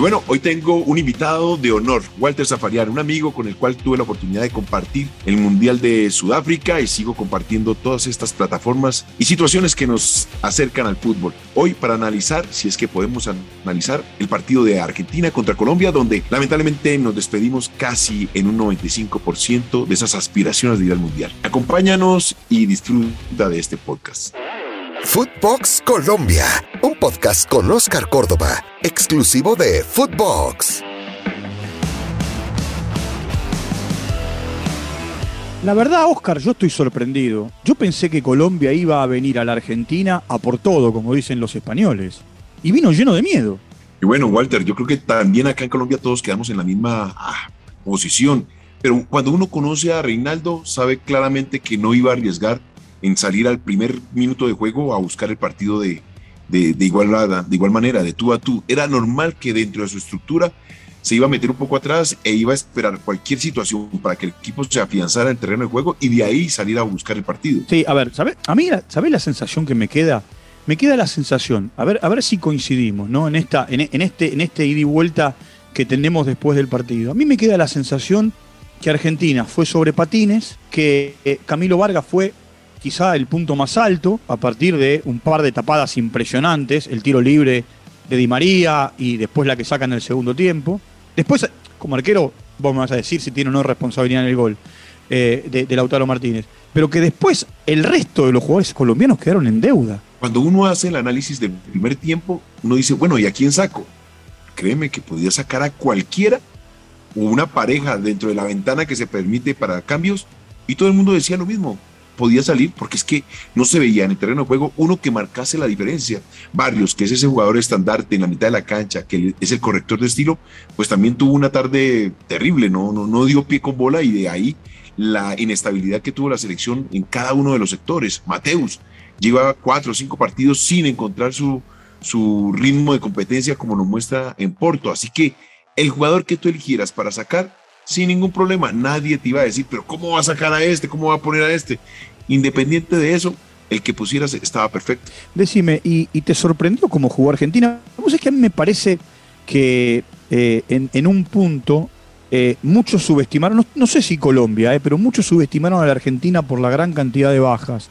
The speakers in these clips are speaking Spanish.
Bueno, hoy tengo un invitado de honor, Walter Zafarian, un amigo con el cual tuve la oportunidad de compartir el Mundial de Sudáfrica y sigo compartiendo todas estas plataformas y situaciones que nos acercan al fútbol. Hoy para analizar, si es que podemos analizar, el partido de Argentina contra Colombia, donde lamentablemente nos despedimos casi en un 95% de esas aspiraciones de ir al Mundial. Acompáñanos y disfruta de este podcast. Footbox Colombia, un podcast con Oscar Córdoba, exclusivo de Footbox. La verdad, Oscar, yo estoy sorprendido. Yo pensé que Colombia iba a venir a la Argentina a por todo, como dicen los españoles. Y vino lleno de miedo. Y bueno, Walter, yo creo que también acá en Colombia todos quedamos en la misma ah, posición. Pero cuando uno conoce a Reinaldo, sabe claramente que no iba a arriesgar en salir al primer minuto de juego a buscar el partido de, de, de, igual, de igual manera, de tú a tú. Era normal que dentro de su estructura se iba a meter un poco atrás e iba a esperar cualquier situación para que el equipo se afianzara en el terreno de juego y de ahí salir a buscar el partido. Sí, a ver, ¿sabes? A mí, ¿sabes la sensación que me queda? Me queda la sensación, a ver, a ver si coincidimos, ¿no? En, esta, en, en este, en este ida y vuelta que tenemos después del partido. A mí me queda la sensación que Argentina fue sobre patines, que eh, Camilo Vargas fue quizá el punto más alto, a partir de un par de tapadas impresionantes, el tiro libre de Di María y después la que saca en el segundo tiempo. Después, como arquero, vos me vas a decir si tiene o no responsabilidad en el gol eh, de, de, Lautaro Martínez. Pero que después el resto de los jugadores colombianos quedaron en deuda. Cuando uno hace el análisis del primer tiempo, uno dice, bueno, ¿y a quién saco? Créeme que podía sacar a cualquiera o una pareja dentro de la ventana que se permite para cambios y todo el mundo decía lo mismo podía salir porque es que no se veía en el terreno de juego uno que marcase la diferencia. Barrios, que es ese jugador estandarte en la mitad de la cancha, que es el corrector de estilo, pues también tuvo una tarde terrible, no, no, no dio pie con bola y de ahí la inestabilidad que tuvo la selección en cada uno de los sectores. Mateus lleva cuatro o cinco partidos sin encontrar su, su ritmo de competencia como nos muestra en Porto. Así que el jugador que tú eligieras para sacar sin ningún problema. Nadie te iba a decir, pero ¿cómo va a sacar a este? ¿Cómo va a poner a este? Independiente de eso, el que pusieras estaba perfecto. Decime, ¿y, y te sorprendió cómo jugó Argentina? Vos es que a mí me parece que eh, en, en, un punto eh, muchos subestimaron, no, no, sé si Colombia, eh, pero muchos subestimaron a la Argentina por la gran cantidad de bajas.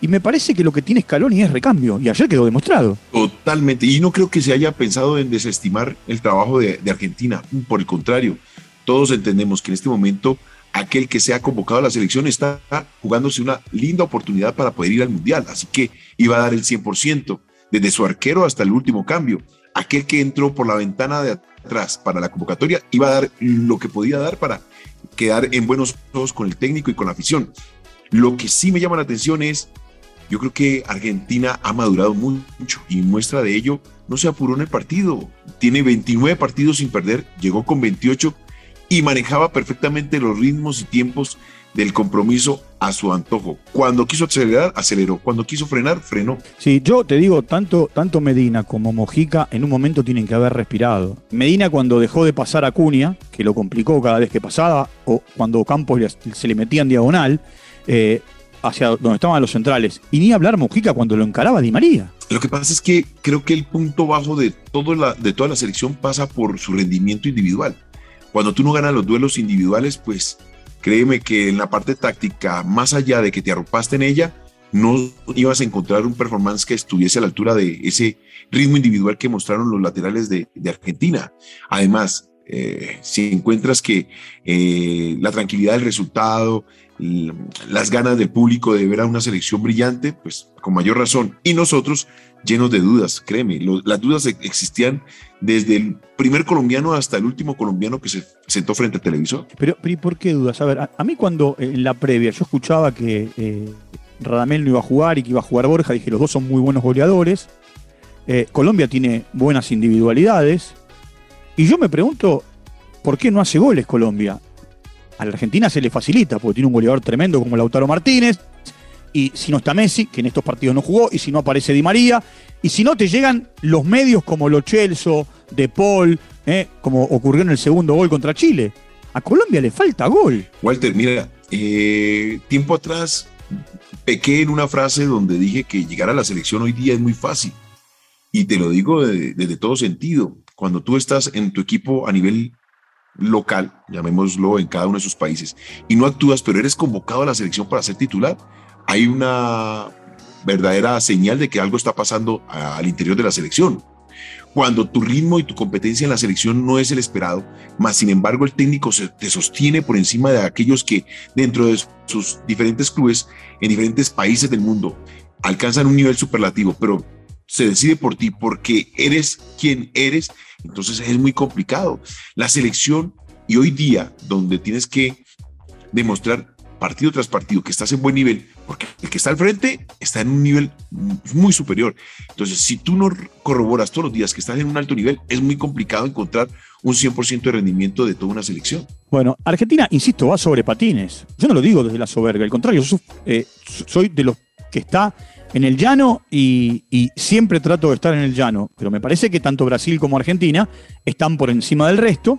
Y me parece que lo que tiene Scaloni es recambio, y ayer quedó demostrado. Totalmente, y no creo que se haya pensado en desestimar el trabajo de, de Argentina, por el contrario, todos entendemos que en este momento aquel que sea convocado a la selección está jugándose una linda oportunidad para poder ir al Mundial, así que iba a dar el 100%, desde su arquero hasta el último cambio. Aquel que entró por la ventana de atrás para la convocatoria iba a dar lo que podía dar para quedar en buenos ojos con el técnico y con la afición. Lo que sí me llama la atención es, yo creo que Argentina ha madurado mucho y muestra de ello, no se apuró en el partido, tiene 29 partidos sin perder, llegó con 28 y manejaba perfectamente los ritmos y tiempos del compromiso a su antojo. Cuando quiso acelerar, aceleró. Cuando quiso frenar, frenó. Sí, yo te digo, tanto, tanto Medina como Mojica en un momento tienen que haber respirado. Medina cuando dejó de pasar a Cunha, que lo complicó cada vez que pasaba, o cuando Campos se le metía en diagonal, eh, hacia donde estaban los centrales. Y ni hablar Mojica cuando lo encaraba Di María. Lo que pasa es que creo que el punto bajo de, todo la, de toda la selección pasa por su rendimiento individual. Cuando tú no ganas los duelos individuales, pues créeme que en la parte táctica, más allá de que te arropaste en ella, no ibas a encontrar un performance que estuviese a la altura de ese ritmo individual que mostraron los laterales de, Argentina. Además, eh, si encuentras que eh, la tranquilidad del resultado, las ganas del público de ver a una selección brillante, pues con mayor razón. Y nosotros llenos de dudas, créeme, las dudas e, existían desde el primer colombiano hasta el último colombiano que se sentó frente al televisor. Pero, pero ¿y por qué dudas? A ver, a, mí cuando en la previa yo escuchaba que eh, Radamel no iba a jugar y que iba a jugar Borja, dije, los dos son muy buenos goleadores. Eh, Colombia tiene buenas individualidades. Y yo me pregunto, ¿por qué no hace goles Colombia? A la Argentina se le facilita, porque tiene un goleador tremendo como Lautaro Martínez, y si no está Messi, que en estos partidos no jugó, y si no aparece Di María, y si no te llegan los medios como Lo Celso, De Paul, eh, como ocurrió en el segundo gol contra Chile. A Colombia le falta gol. Walter, mira, eh, tiempo atrás pequé en una frase donde dije que llegar a la selección hoy día es muy fácil. Y te lo digo desde, desde todo sentido cuando tú estás en tu equipo a nivel local, llamémoslo en cada uno de sus países, y no actúas, pero eres convocado a la selección para ser titular, hay una verdadera señal de que algo está pasando al interior de la selección. Cuando tu ritmo y tu competencia en la selección no es el esperado, más sin embargo el técnico te sostiene por encima de aquellos que dentro de sus diferentes clubes en diferentes países del mundo alcanzan un nivel superlativo, pero se decide por ti porque eres quien eres, entonces es muy complicado. La selección y hoy día donde tienes que demostrar partido tras partido que estás en buen nivel, porque el que está al frente está en un nivel muy superior. Entonces, si tú no corroboras todos los días que estás en un alto nivel, es muy complicado encontrar un 100% de rendimiento de toda una selección. Bueno, Argentina, insisto, va sobre patines. Yo no lo digo desde la soberbia, al contrario, yo eh, soy de los que está en el llano y, siempre trato de estar en el llano, pero me parece que tanto Brasil como Argentina están por encima del resto.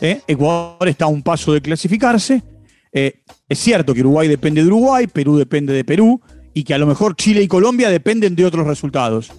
¿eh? Ecuador está a un paso de clasificarse. Eh, es cierto que Uruguay depende de Uruguay, Perú depende de Perú y que a lo mejor Chile y Colombia dependen de otros resultados.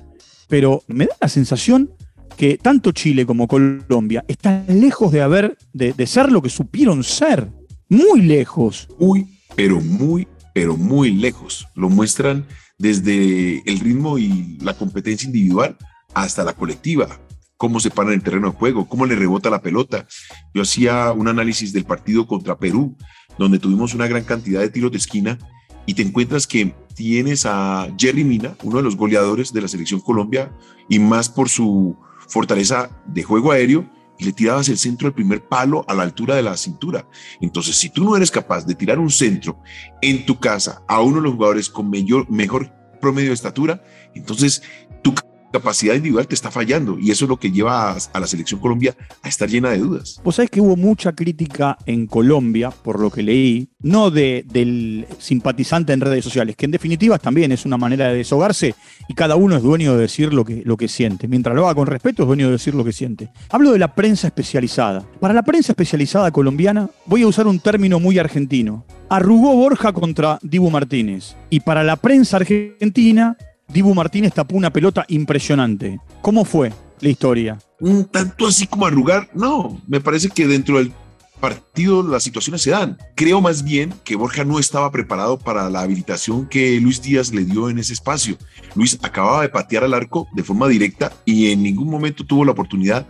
Pero me da la sensación que tanto Chile como Colombia están lejos de haber, de, de ser lo que supieron ser. Muy lejos. Muy, pero muy, pero muy lejos. Lo muestran desde el ritmo y la competencia individual hasta la colectiva, cómo se para en el terreno de juego, cómo le rebota la pelota. Yo hacía un análisis del partido contra Perú, donde tuvimos una gran cantidad de tiros de esquina y te encuentras que tienes a Jerry Mina, uno de los goleadores de la selección Colombia, y más por su fortaleza de juego aéreo, y le tirabas el centro del primer palo a la altura de la cintura. Entonces, si tú no eres capaz de tirar un centro en tu casa a uno de los jugadores con mayor, mejor promedio de estatura, entonces tu capacidad individual te está fallando y eso es lo que lleva a, la selección Colombia a estar llena de dudas. Vos sabés que hubo mucha crítica en Colombia, por lo que leí, no de, del simpatizante en redes sociales, que en definitiva también es una manera de deshogarse y cada uno es dueño de decir lo que, lo que siente. Mientras lo haga con respeto, es dueño de decir lo que siente. Hablo de la prensa especializada. Para la prensa especializada colombiana, voy a usar un término muy argentino. Arrugó Borja contra Dibu Martínez. Y para la prensa argentina, Dibu Martínez tapó una pelota impresionante. ¿Cómo fue la historia? Un tanto así como arrugar, no, me parece que dentro del partido las situaciones se dan. Creo más bien que Borja no estaba preparado para la habilitación que Luis Díaz le dio en ese espacio. Luis acababa de patear al arco de forma directa y en ningún momento tuvo la oportunidad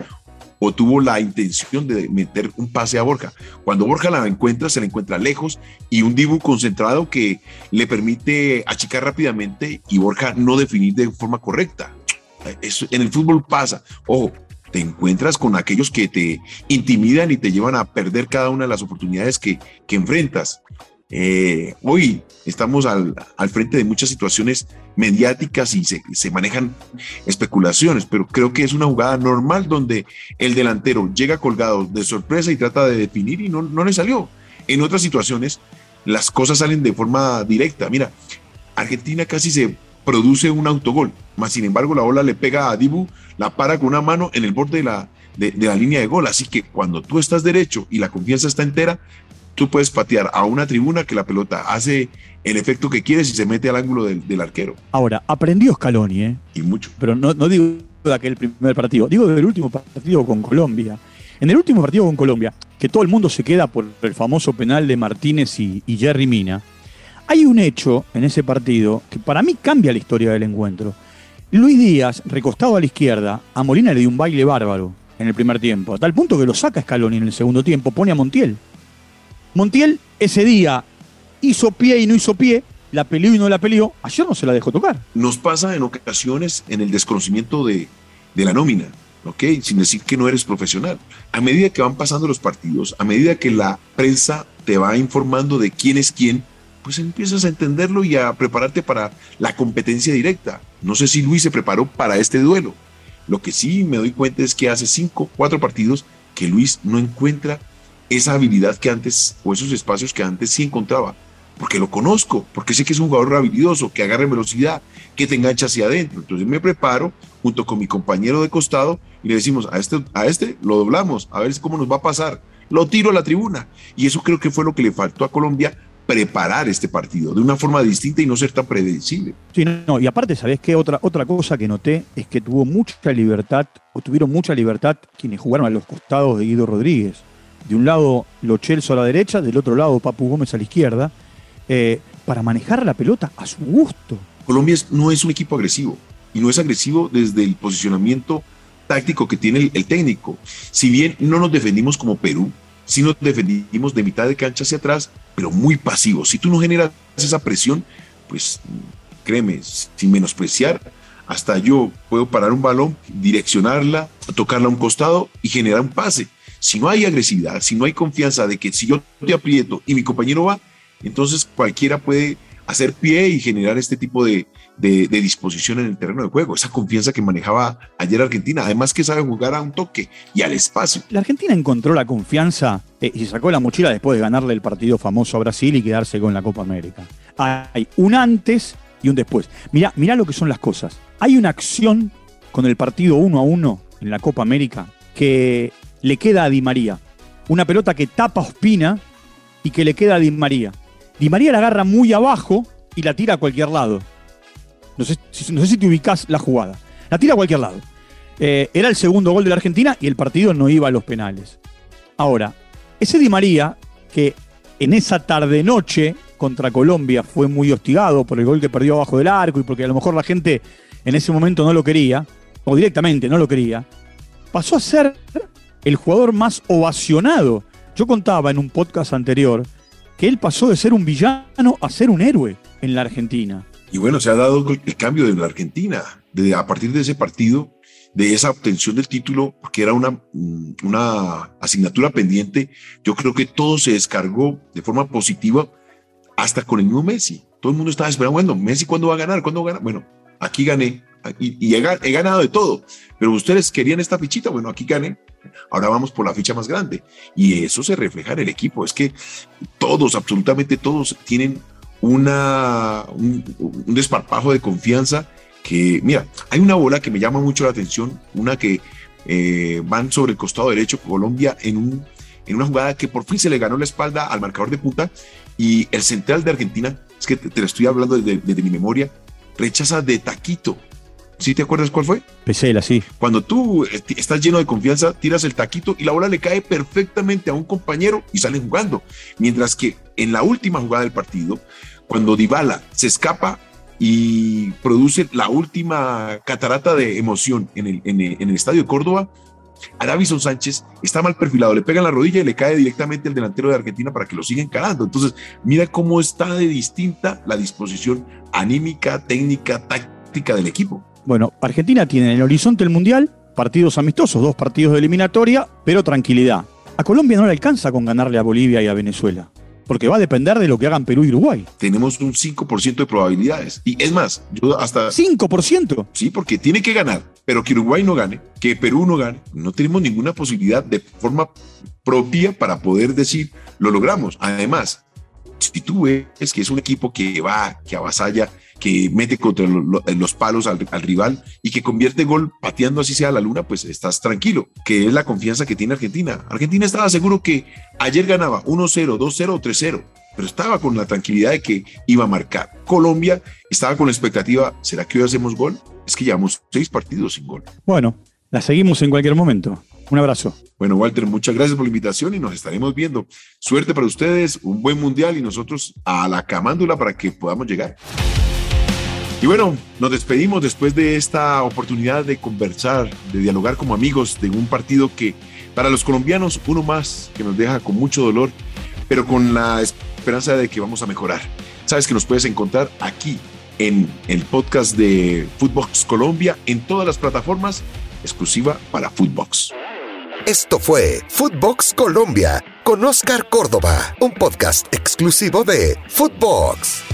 o tuvo la intención de meter un pase a Borja. Cuando Borja la encuentra, se la encuentra lejos y un Dibu concentrado que le permite achicar rápidamente y Borja no definir de forma correcta. Eso en el fútbol pasa. Ojo, te encuentras con aquellos que te intimidan y te llevan a perder cada una de las oportunidades que, que enfrentas. Eh, hoy estamos al, al, frente de muchas situaciones mediáticas y se, se, manejan especulaciones, pero creo que es una jugada normal donde el delantero llega colgado de sorpresa y trata de definir y no, no le salió. En otras situaciones, las cosas salen de forma directa. Mira, Argentina casi se produce un autogol, más sin embargo la bola le pega a Dibu, la para con una mano en el borde de la, de, de la línea de gol. Así que cuando tú estás derecho y la confianza está entera, tú puedes patear a una tribuna que la pelota hace el efecto que quieres y se mete al ángulo del, arquero. Ahora, aprendió Scaloni, ¿eh? Y mucho. Pero no, no digo de aquel primer partido, digo del último partido con Colombia. En el último partido con Colombia, que todo el mundo se queda por el famoso penal de Martínez y, y Jerry Mina, hay un hecho en ese partido que para mí cambia la historia del encuentro. Luis Díaz, recostado a la izquierda, a Molina le dio un baile bárbaro en el primer tiempo, a tal punto que lo saca Scaloni en el segundo tiempo, pone a Montiel. Montiel ese día hizo pie y no hizo pie, la peleó y no la peleó, ayer no se la dejó tocar. Nos pasa en ocasiones en el desconocimiento de, de la nómina, ¿ok? Sin decir que no eres profesional. A medida que van pasando los partidos, a medida que la prensa te va informando de quién es quién, pues empiezas a entenderlo y a prepararte para la competencia directa. No sé si Luis se preparó para este duelo. Lo que sí me doy cuenta es que hace cinco, cuatro partidos que Luis no encuentra esa habilidad que antes, o esos espacios que antes sí encontraba, porque lo conozco, porque sé que es un jugador habilidoso, que agarre velocidad, que te engancha hacia adentro. Entonces me preparo junto con mi compañero de costado y le decimos, a este, a este lo doblamos, a ver cómo nos va a pasar. Lo tiro a la tribuna. Y eso creo que fue lo que le faltó a Colombia preparar este partido de una forma distinta y no ser tan predecible. Sí, no, y aparte, ¿sabés qué? Otra, otra cosa que noté es que tuvo mucha libertad, o tuvieron mucha libertad quienes jugaron a los costados de Guido Rodríguez. De un lado, Lo Celso a la derecha, del otro lado, Papu Gómez a la izquierda, eh, para manejar la pelota a su gusto. Colombia no es un equipo agresivo, y no es agresivo desde el posicionamiento táctico que tiene el técnico. Si bien no nos defendimos como Perú, si nos defendimos de mitad de cancha hacia atrás, pero muy pasivo. Si tú no generas esa presión, pues créeme, sin menospreciar, hasta yo puedo parar un balón, direccionarla, tocarla a un costado y generar un pase. Si no hay agresividad, si no hay confianza de que si yo te aprieto y mi compañero va, entonces cualquiera puede hacer pie y generar este tipo de, de, disposición en el terreno de juego, esa confianza que manejaba ayer Argentina, además que sabe jugar a un toque y al espacio. La Argentina encontró la confianza eh, y sacó la mochila después de ganarle el partido famoso a Brasil y quedarse con la Copa América. Hay un antes y un después. Mirá, mirá lo que son las cosas. Hay una acción con el partido 1 a 1 en la Copa América que le queda a Di María. Una pelota que tapa Ospina y que le queda a Di María. Di María la agarra muy abajo y la tira a cualquier lado. No sé, si te ubicás la jugada. La tira a cualquier lado. Eh, era el segundo gol de la Argentina y el partido no iba a los penales. Ahora, ese Di María, que en esa tarde-noche contra Colombia fue muy hostigado por el gol que perdió abajo del arco y porque a lo mejor la gente en ese momento no lo quería, o directamente no lo quería, pasó a ser el jugador más ovacionado. Yo contaba en un podcast anterior que él pasó de ser un villano a ser un héroe en la Argentina. Y bueno, se ha dado el cambio de la Argentina. De, a partir de ese partido, de esa obtención del título, porque era una, mm, una asignatura pendiente, yo creo que todo se descargó de forma positiva hasta con el mismo Messi. Todo el mundo estaba esperando, bueno, Messi, ¿cuándo va a ganar? ¿Cuándo va a? Bueno, aquí gané y, he, he, ganado de todo, pero ustedes querían esta fichita, bueno, aquí gané. Ahora vamos por la ficha más grande. Y eso se refleja en el equipo. Es que todos, absolutamente todos, tienen una, un, desparpajo de confianza que, mira, hay una bola que me llama mucho la atención, una que eh, van sobre el costado derecho Colombia en, un, en una jugada que por fin se le ganó la espalda al marcador de punta y el central de Argentina, es que te, lo estoy hablando desde, mi memoria, rechaza de taquito. ¿Sí te acuerdas cuál fue? Pesela, sí. Cuando tú estás lleno de confianza, tiras el taquito y la bola le cae perfectamente a un compañero y salen jugando. Mientras que en la última jugada del partido, cuando Dybala se escapa y produce la última catarata de emoción en el, en el, estadio de Córdoba, a Davison Sánchez está mal perfilado, le pega en la rodilla y le cae directamente el delantero de Argentina para que lo siga encarando. Entonces, mira cómo está de distinta la disposición anímica, técnica, táctica del equipo. Bueno, Argentina tiene en el horizonte el Mundial partidos amistosos, dos partidos de eliminatoria, pero tranquilidad. A Colombia no le alcanza con ganarle a Bolivia y a Venezuela porque va a depender de lo que hagan Perú y Uruguay. Tenemos un 5% de probabilidades. Y es más, yo hasta... ¿5%? Sí, porque tiene que ganar, pero que Uruguay no gane, que Perú no gane. No tenemos ninguna posibilidad de forma propia para poder decir, lo logramos. Además, si tú ves que es un equipo que va, que avasalla, que mete contra los palos al, rival y que convierte gol pateando así sea la luna, pues estás tranquilo, que es la confianza que tiene Argentina. Argentina estaba seguro que ayer ganaba 1-0, 2-0 o 3-0, pero estaba con la tranquilidad de que iba a marcar. Colombia estaba con la expectativa, ¿será que hoy hacemos gol? Es que llevamos seis partidos sin gol. Bueno, la seguimos en cualquier momento. Un abrazo. Bueno, Walter, muchas gracias por la invitación y nos estaremos viendo. Suerte para ustedes, un buen mundial y nosotros a la camándula para que podamos llegar. Y bueno, nos despedimos después de esta oportunidad de conversar, de dialogar como amigos de un partido que para los colombianos uno más que nos deja con mucho dolor, pero con la esperanza de que vamos a mejorar. Sabes que nos puedes encontrar aquí en el podcast de Footbox Colombia en todas las plataformas exclusiva para Footbox. Esto fue Footbox Colombia con Oscar Córdoba, un podcast exclusivo de Footbox.